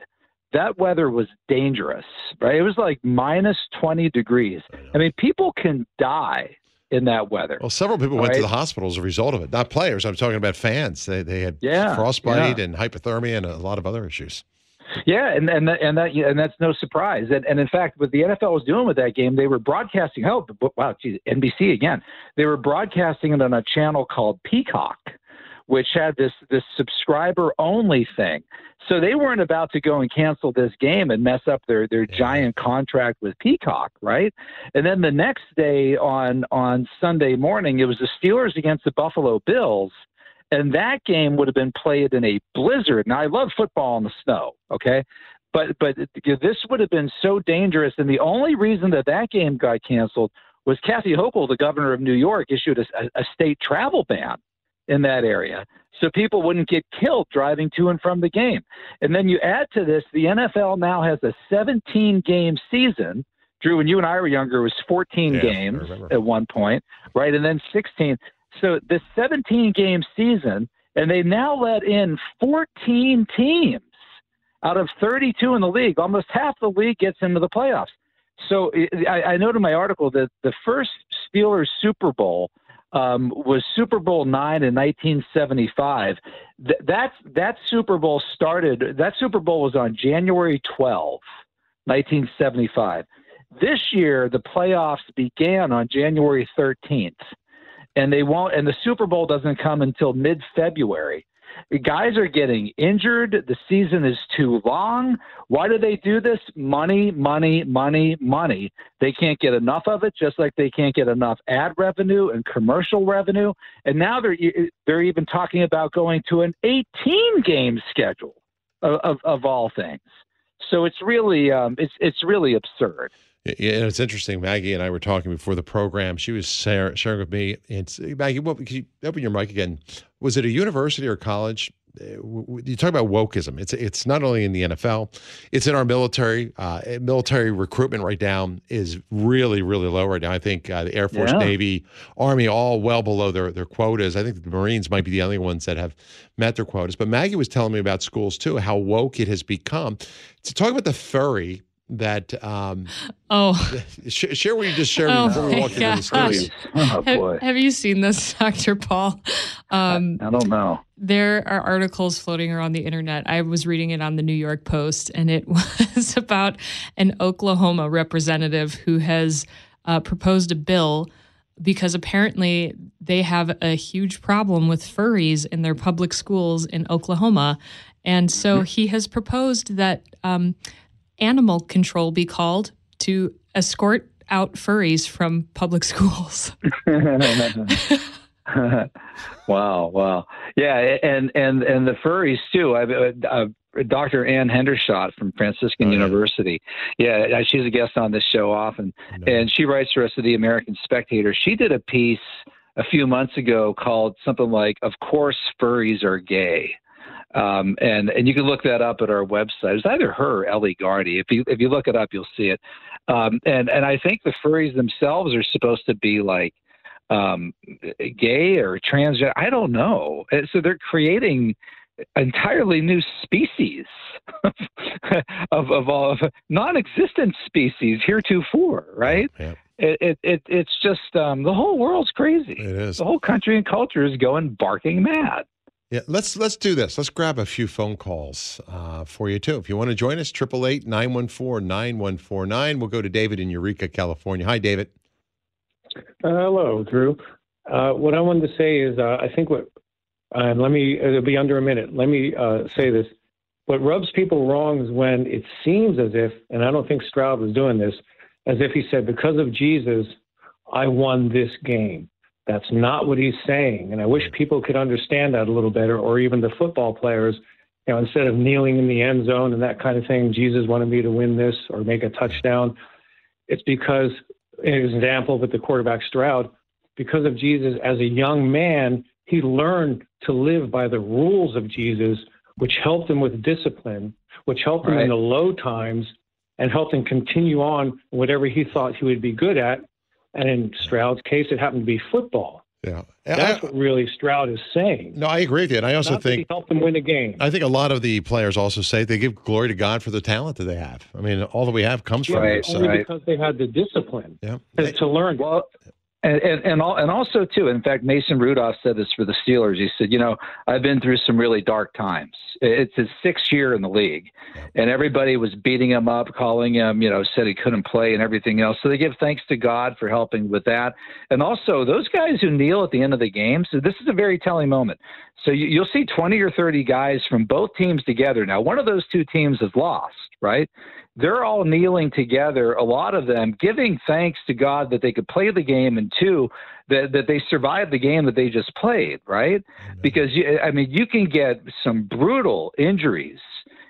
That weather was dangerous, right? It was like minus 20 degrees. I mean, people can die in that weather. Well, several people went to the hospital as a result of it. Not players. I'm talking about fans. They they had yeah, frostbite yeah. and hypothermia and a lot of other issues. Yeah, and and that, and that and that's no surprise. And, and in fact, what the NFL was doing with that game, they were broadcasting. Oh, wow, geez, NBC again. They were broadcasting it on a channel called Peacock, which had this this subscriber only thing. So they weren't about to go and cancel this game and mess up their their giant contract with Peacock, right? And then the next day on on Sunday morning, it was the Steelers against the Buffalo Bills and that game would have been played in a blizzard. Now I love football in the snow, okay, but but this would have been so dangerous. And the only reason that that game got canceled was Kathy Hochul, the governor of New York, issued a, a state travel ban in that area so people wouldn't get killed driving to and from the game. And then you add to this, the NFL now has a 17 game season. Drew, when you and I were younger, it was 14 yeah, games at one point, right? And then 16. So the 17 game season, and they now let in 14 teams. out of 32 in the league, almost half the league gets into the playoffs. So I, I noted in my article that the first Steelers Super Bowl um, was Super Bowl nine in 1975. Th- that that Super Bowl started. That Super Bowl was on January 12, 1975. This year, the playoffs began on January 13th, and they won't. And the Super Bowl doesn't come until mid-February. Guys are getting injured. The season is too long. Why do they do this? Money, money, money, money. They can't get enough of it, just like they can't get enough ad revenue and commercial revenue. And now they're they're even talking about going to an 18 game schedule of, of, of all things. So it's really um, it's it's really absurd. Yeah, and it's interesting. Maggie and I were talking before the program. She was sharing with me. And Maggie, what, could you open your mic again? Was it a university or college? Uh, you talk about wokeism. It's it's not only in the NFL, it's in our military. Uh, military recruitment right now is really really low right now. I think uh, the Air Force, yeah. Navy, Army, all well below their their quotas. I think the Marines might be the only ones that have met their quotas. But Maggie was telling me about schools too, how woke it has become. To talk about the furry that um oh. Share what you just shared oh before we walk into the studio. Oh, have, have, you seen this dr paul? Um I, I, don't know. there are articles floating around the internet. I was reading it on the new york post and it was about an oklahoma representative who has uh, proposed a bill because apparently they have a huge problem with furries in their public schools in oklahoma. And so mm-hmm. he has proposed that um, animal control be called to escort out furries from public schools? wow, wow, yeah, and and and the furries too. I, uh, uh, Dr. Anne Hendershott from Franciscan oh, University. Yeah. yeah, she's a guest on this show often, and she writes for us at the American Spectator. She did a piece a few months ago called something like "Of course, furries are gay." Um, and and you can look that up at our website. It's either her or Ellie Gardey. If you if you look it up, you'll see it. Um, and and I think the furries themselves are supposed to be like um, gay or transgender. I don't know. So they're creating entirely new species of of all of non-existent species heretofore, right? Yeah. It, it, it, it's just um, the whole world's crazy. It is. The whole country and culture is going barking mad. Yeah, let's let's do this. Let's grab a few phone calls uh, for you too. If you want to join us, 888-914-9149. We'll go to David in Eureka, California. Hi, David. Uh, hello, Drew. Uh, what I wanted to say is, uh, I think what, and let me, it'll be under a minute. Let me uh, say this. What rubs people wrong is when it seems as if, and I don't think Stroud was doing this, as if he said, because of Jesus, I won this game. That's not what he's saying. And I wish people could understand that a little better, or even the football players. You know, instead of kneeling in the end zone and that kind of thing, Jesus wanted me to win this or make a touchdown. It's because, an example with the quarterback Stroud, because of Jesus as a young man, he learned to live by the rules of Jesus, which helped him with discipline, which helped him in the low times, and helped him continue on whatever he thought he would be good at and in Stroud's case, it happened to be football. Yeah, that's I, what really Stroud is saying. No, I agree with you, and I also Not think he helped them win the game. I think a lot of the players also say they give glory to God for the talent that they have. I mean, all that we have comes right, from only because they had the discipline. Yeah, to learn. Well, and and and, all, and also too, in fact, Mason Rudolph said this for the Steelers. He said, you know, I've been through some really dark times. It's his sixth year in the league, and everybody was beating him up, calling him, you know, said he couldn't play and everything else. So they give thanks to God for helping with that. And also those guys who kneel at the end of the game. So this is a very telling moment. So you, you'll see 20 or 30 guys from both teams together. Now, one of those two teams has lost, right? They're all kneeling together, a lot of them giving thanks to God that they could play the game, and two, that, that they survived the game that they just played, right? Because, you, I mean, you can get some brutal injuries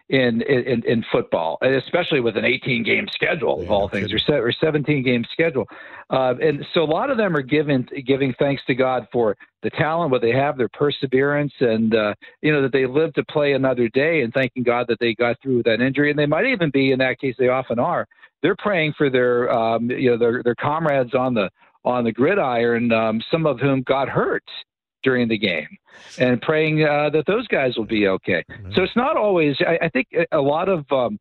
in in, in football, especially with an 18 game schedule yeah, of all things, or, or 17 game schedule. Uh, and so a lot of them are giving giving thanks to God for the talent, what they have, their perseverance, and uh, you know that they live to play another day, and thanking God that they got through that injury. And they might even be, in that case, they often are. They're praying for their um, you know their their comrades on the on the gridiron, um, some of whom got hurt during the game and praying uh, that those guys will be okay. Mm-hmm. So it's not always. I, I think a lot of um,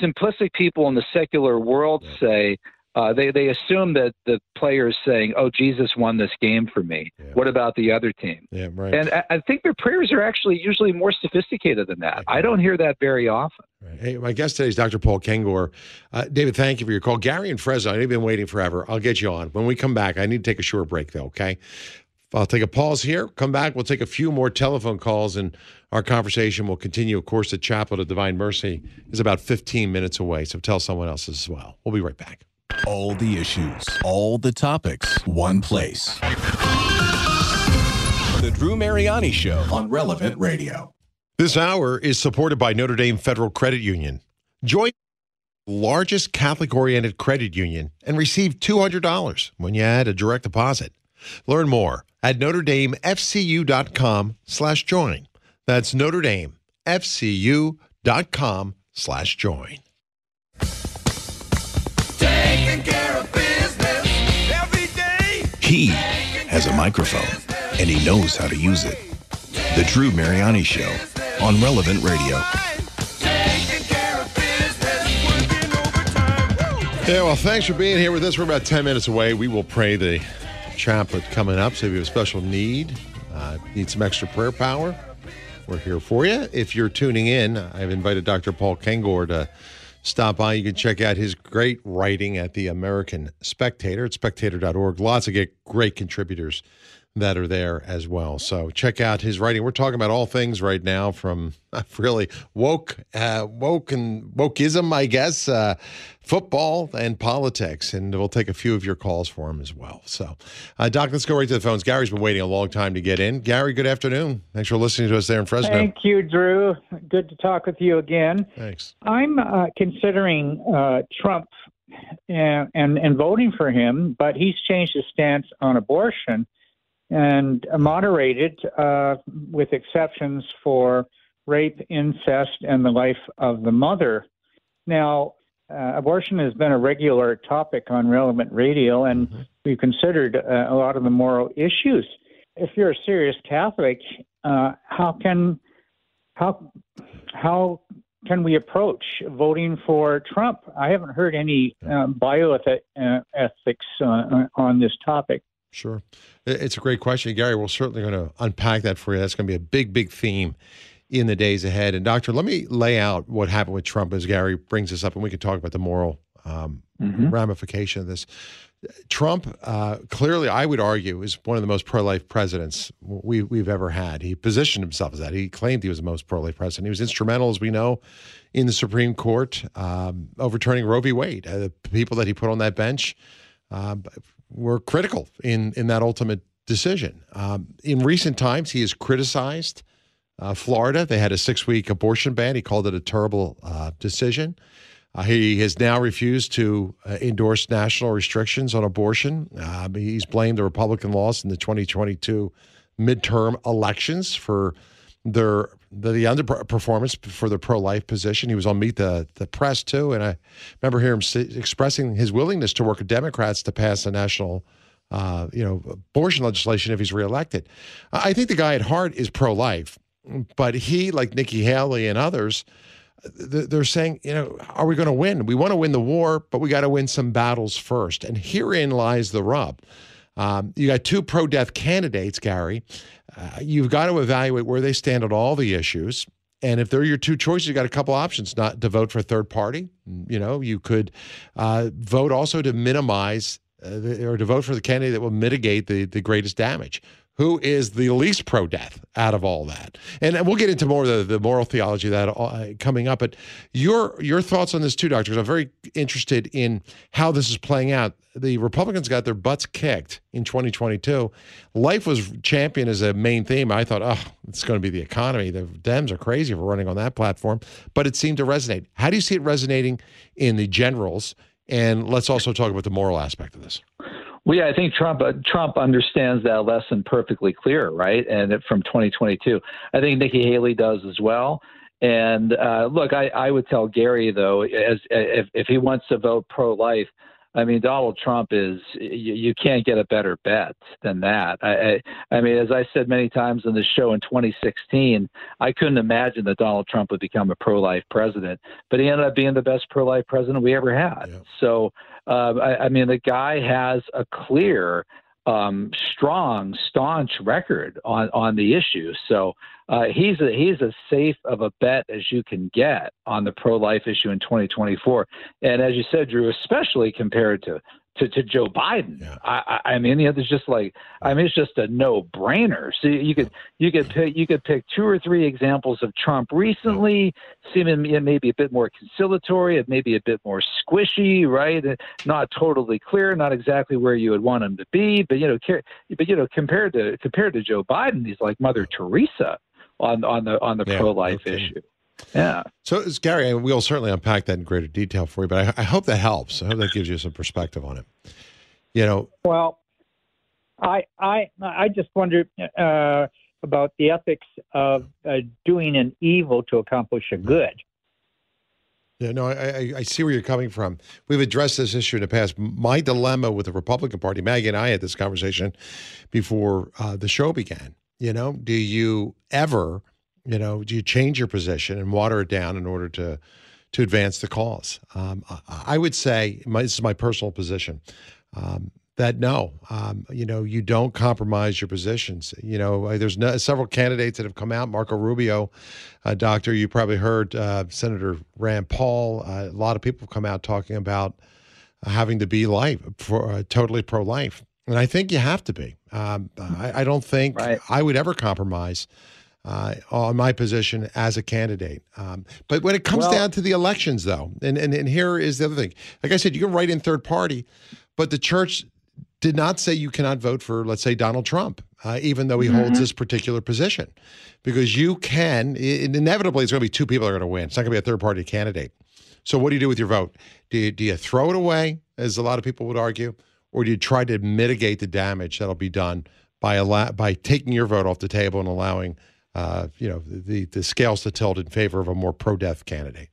simplistic people in the secular world say uh, they they assume that the players saying, "Oh, Jesus won this game for me." Yeah. What about the other team? Yeah, right. And I, I, think their prayers are actually usually more sophisticated than that. I don't hear that very often. Right. Hey, my guest today is Dr. Paul Kengor. Uh, David, thank you for your call. Gary and Fresno, I've been waiting forever. I'll get you on when we come back. I need to take a short break though. Okay. I'll take a pause here. Come back. We'll take a few more telephone calls, and our conversation will continue. Of course, the Chaplet of Divine Mercy is about 15 minutes away, so tell someone else as well. We'll be right back. All the issues, all the topics, one place. The Drew Mariani Show on Relevant Radio. This hour is supported by Notre Dame Federal Credit Union. Join the largest Catholic oriented credit union and receive $200 when you add a direct deposit. Learn more at notre NotreDameFCU.com slash join. That's notre NotreDameFCU.com slash join. He has a microphone and he knows how to use it. The Drew Mariani Show on Relevant Radio. Yeah, well, thanks for being here with us. We're about 10 minutes away. We will pray the chaplet coming up. So if you have a special need, uh, need some extra prayer power, we're here for you. If you're tuning in, I've invited Dr. Paul Kengor to stop by. You can check out his great writing at the American Spectator at spectator.org. Lots of great contributors that are there as well. So check out his writing. We're talking about all things right now from really woke, uh, woke and wokeism, I guess, uh, football and politics. And we'll take a few of your calls for him as well. So, uh, Doc, let's go right to the phones. Gary's been waiting a long time to get in. Gary, good afternoon. Thanks for listening to us there in Fresno. Thank you, Drew. Good to talk with you again. Thanks. I'm uh, considering uh, Trump and, and, and voting for him, but he's changed his stance on abortion and moderated uh, with exceptions for rape, incest, and the life of the mother. Now, uh, abortion has been a regular topic on relevant radio, and mm-hmm. we've considered uh, a lot of the moral issues. If you're a serious Catholic, uh, how can how how can we approach voting for Trump? I haven't heard any uh, bioethics uh, on this topic. Sure. It's a great question, Gary. We're certainly going to unpack that for you. That's going to be a big, big theme in the days ahead. And, Doctor, let me lay out what happened with Trump as Gary brings this up, and we can talk about the moral um, mm-hmm. ramification of this. Trump, uh, clearly, I would argue, is one of the most pro life presidents we, we've ever had. He positioned himself as that. He claimed he was the most pro life president. He was instrumental, as we know, in the Supreme Court, um, overturning Roe v. Wade. Uh, the people that he put on that bench uh, were critical in in that ultimate decision. Um, in recent times, he has criticized uh, Florida. They had a six week abortion ban. He called it a terrible uh, decision. Uh, he has now refused to uh, endorse national restrictions on abortion. Um, he's blamed the Republican loss in the 2022 midterm elections for their the, the underperformance for the pro life position. He was on Meet the, the Press too, and I remember hearing him expressing his willingness to work with Democrats to pass a national, uh, you know, abortion legislation if he's reelected. I think the guy at heart is pro life, but he, like Nikki Haley and others, they're saying, you know, are we going to win? We want to win the war, but we got to win some battles first, and herein lies the rub. Um, you got two pro death candidates, Gary. Uh, you've got to evaluate where they stand on all the issues. And if they're your two choices, you got a couple options: not to vote for a third party. You know, you could uh, vote also to minimize uh, or to vote for the candidate that will mitigate the the greatest damage who is the least pro death out of all that. And we'll get into more of the, the moral theology of that uh, coming up. But your your thoughts on this too, Doctor, because I'm very interested in how this is playing out. The Republicans got their butts kicked in 2022. Life was championed as a main theme. I thought, oh, it's going to be the economy. The Dems are crazy for running on that platform. But it seemed to resonate. How do you see it resonating in the generals? And let's also talk about the moral aspect of this. Well, yeah, I think Trump uh, Trump understands that lesson perfectly clear, right? And it, from 2022, I think Nikki Haley does as well. And uh, look, I, I would tell Gary though, as if, if he wants to vote pro-life, I mean, Donald Trump is you, you can't get a better bet than that. I, I, I mean, as I said many times on the show in 2016, I couldn't imagine that Donald Trump would become a pro-life president, but he ended up being the best pro-life president we ever had. Yeah. So, uh, I, I mean, the guy has a clear um, strong, staunch record on, on the issue. So uh, he's a, he's as safe of a bet as you can get on the pro life issue in 2024. And as you said, Drew, especially compared to to, to Joe Biden. Yeah. I, I mean, it's just like I mean, it's just a no brainer. So you could you could pick you could pick two or three examples of Trump recently, seeming maybe a bit more conciliatory, maybe a bit more squishy, right? Uh, not totally clear, not exactly where you would want him to be, but you know, but you know, compared to compared to Joe Biden, he's like Mother Teresa on on the on the yeah, pro life okay. issue. Yeah. So, Gary, we'll certainly unpack that in greater detail for you, but I, I, hope that helps. I hope that gives you some perspective on it. You know. Well, I I I just wonder uh, about the ethics of uh, doing an evil to accomplish a good. Yeah, no, I, I see where you're coming from. We've addressed this issue in the past. My dilemma with the Republican Party, Maggie and I had this conversation before uh, the show began. You know, do you ever you know, do you change your position and water it down in order to to advance the cause? Um, I would say my, this is my personal position. Um, that no, um, you know, you don't compromise your positions. You know, uh, there's no, several candidates that have come out. Marco Rubio, uh, doctor, you probably heard uh, Senator Rand Paul. Uh, a lot of people have come out talking about having to be life for uh, totally pro life, and I think you have to be. Um, I, I, don't think right. I would ever compromise uh, on my position as a candidate. Um, but when it comes well, down to the elections, though, and, and, and here is the other thing. Like I said, you can write in third party, but the church did not say you cannot vote for, let's say, Donald Trump, uh, even though he mm-hmm. holds this particular position. Because you can, it, inevitably, it's going to be two people that are going to win. It's not going to be a third party candidate. So what do you do with your vote? Do you, do you throw it away, as a lot of people would argue, or do you try to mitigate the damage that'll be done by, allow, by taking your vote off the table and allowing – uh, you know, the, the scales to tilt in favor of a more pro death candidate?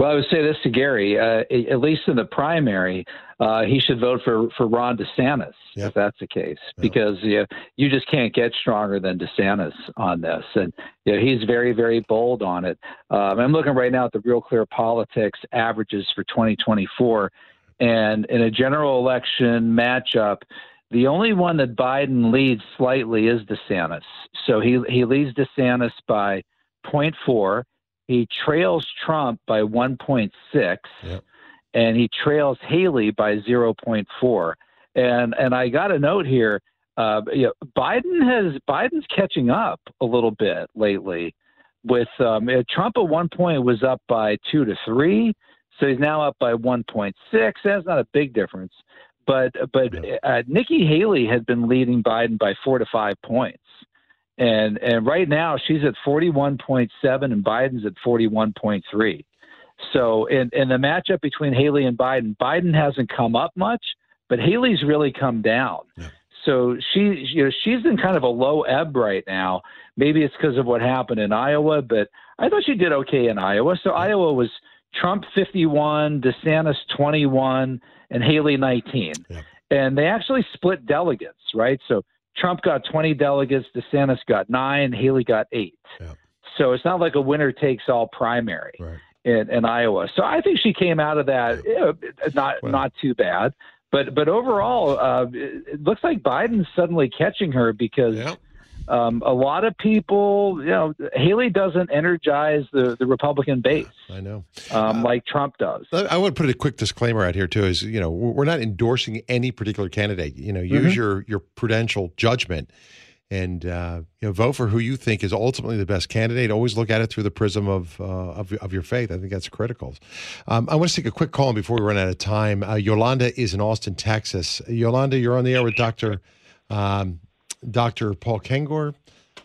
Well, I would say this to Gary. Uh, at least in the primary, uh, he should vote for for Ron DeSantis yep. if that's the case, because you, know, you just can't get stronger than DeSantis on this, and you know, he's very very bold on it. Um, I'm looking right now at the Real Clear Politics averages for 2024, and in a general election matchup, the only one that Biden leads slightly is DeSantis. So he he leads DeSantis by 0.4. He trails Trump by 1.6, yep. and he trails Haley by 0.4. And and I got a note here. Uh, you know, Biden has Biden's catching up a little bit lately. With um, Trump at one point was up by two to three, so he's now up by 1.6. That's not a big difference. But but uh, Nikki Haley had been leading Biden by four to five points, and and right now she's at forty one point seven and Biden's at forty one point three. So in in the matchup between Haley and Biden, Biden hasn't come up much, but Haley's really come down. Yeah. So she you know she's in kind of a low ebb right now. Maybe it's because of what happened in Iowa, but I thought she did okay in Iowa. So Iowa was Trump 51, DeSantis 21, and Haley 19. Yeah. And they actually split delegates, right? So Trump got 20 delegates, DeSantis got nine, Haley got eight. Yeah. So it's not like a winner takes all primary right. in, in, Iowa. So I think she came out of that yeah. not well. not too bad. But but overall, uh, it looks like Biden's suddenly catching her because um, a lot of people, you know, Haley doesn't energize the, the Republican base. I know, um, uh, like Trump does. I want to put a quick disclaimer out here too. Is you know we're not endorsing any particular candidate. You know, use mm-hmm. your your prudential judgment and uh, you know vote for who you think is ultimately the best candidate. Always look at it through the prism of uh, of, of, your faith. I think that's critical. Um, I want to take a quick call before we run out of time. Uh, Yolanda is in Austin, Texas. Yolanda, you're on the air with Doctor. Um, Dr. Paul Kengor.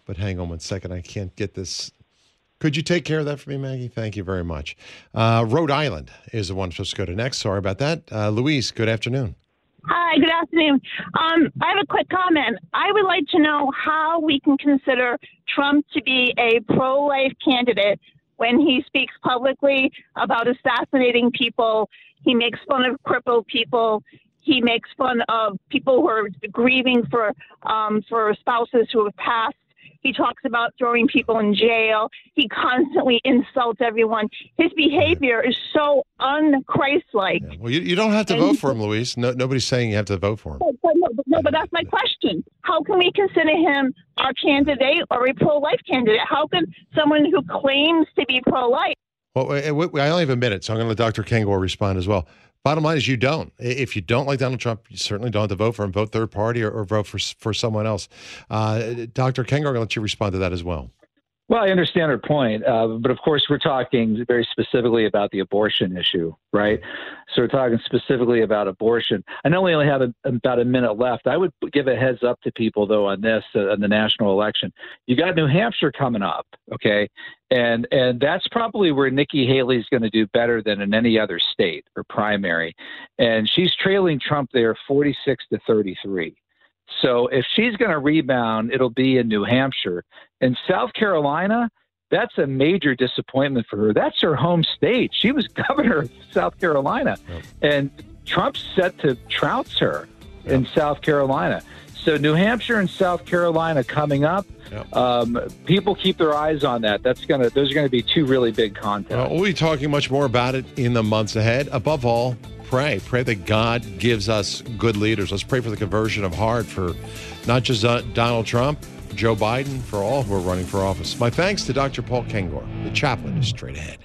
But hang on one second. I can't get this. Could you take care of that for me, Maggie? Thank you very much. Uh, Rhode Island is the one supposed to go to next. Sorry about that. Uh, Louise, good afternoon. Hi, good afternoon. Um, I have a quick comment. I would like to know how we can consider Trump to be a pro life candidate when he speaks publicly about assassinating people He makes fun of crippled people. He makes fun of people who are grieving for um, for spouses who have passed. He talks about throwing people in jail. He constantly insults everyone. His behavior is so un-Christ-like. Well, you, you don't have to And- vote for him, Louise. No, nobody's saying you have to vote for him. But, but no, but no, but that's my question. How can we consider him our candidate or a pro-life candidate? How can someone who claims to be pro-life Well, we- we- I only have a minute, so I'm going to let Dr. Kengor respond as well. Bottom line is you don't. If you don't like Donald Trump, you certainly don't have to vote for him. Vote third party or, or vote for for someone else. Uh, Dr. Going to let you respond to that as well. Well, I understand her point, uh, but of course, we're talking very specifically about the abortion issue, right? So we're talking specifically about abortion. I know we only have a, about a minute left. I would give a heads up to people, though, on this, uh, on the national election. You got New Hampshire coming up, okay, and and that's probably where Nikki Haley's going to do better than in any other state or primary, and she's trailing Trump there, forty-six to thirty-three. So if she's going to rebound, it'll be in New Hampshire. In South Carolina, that's a major disappointment for her. That's her home state. She was governor of South Carolina, and Trump's set to trounce her in South Carolina. So New Hampshire and South Carolina coming up. Um, people keep their eyes on that. That's gonna. Those are going to be two really big contests. Well, we'll be talking much more about it in the months ahead. Above all, pray. Pray that God gives us good leaders. Let's pray for the conversion of heart for not just Donald Trump, Joe Biden, for all who are running for office. My thanks to Dr. Paul Kengor, the chaplet is straight ahead.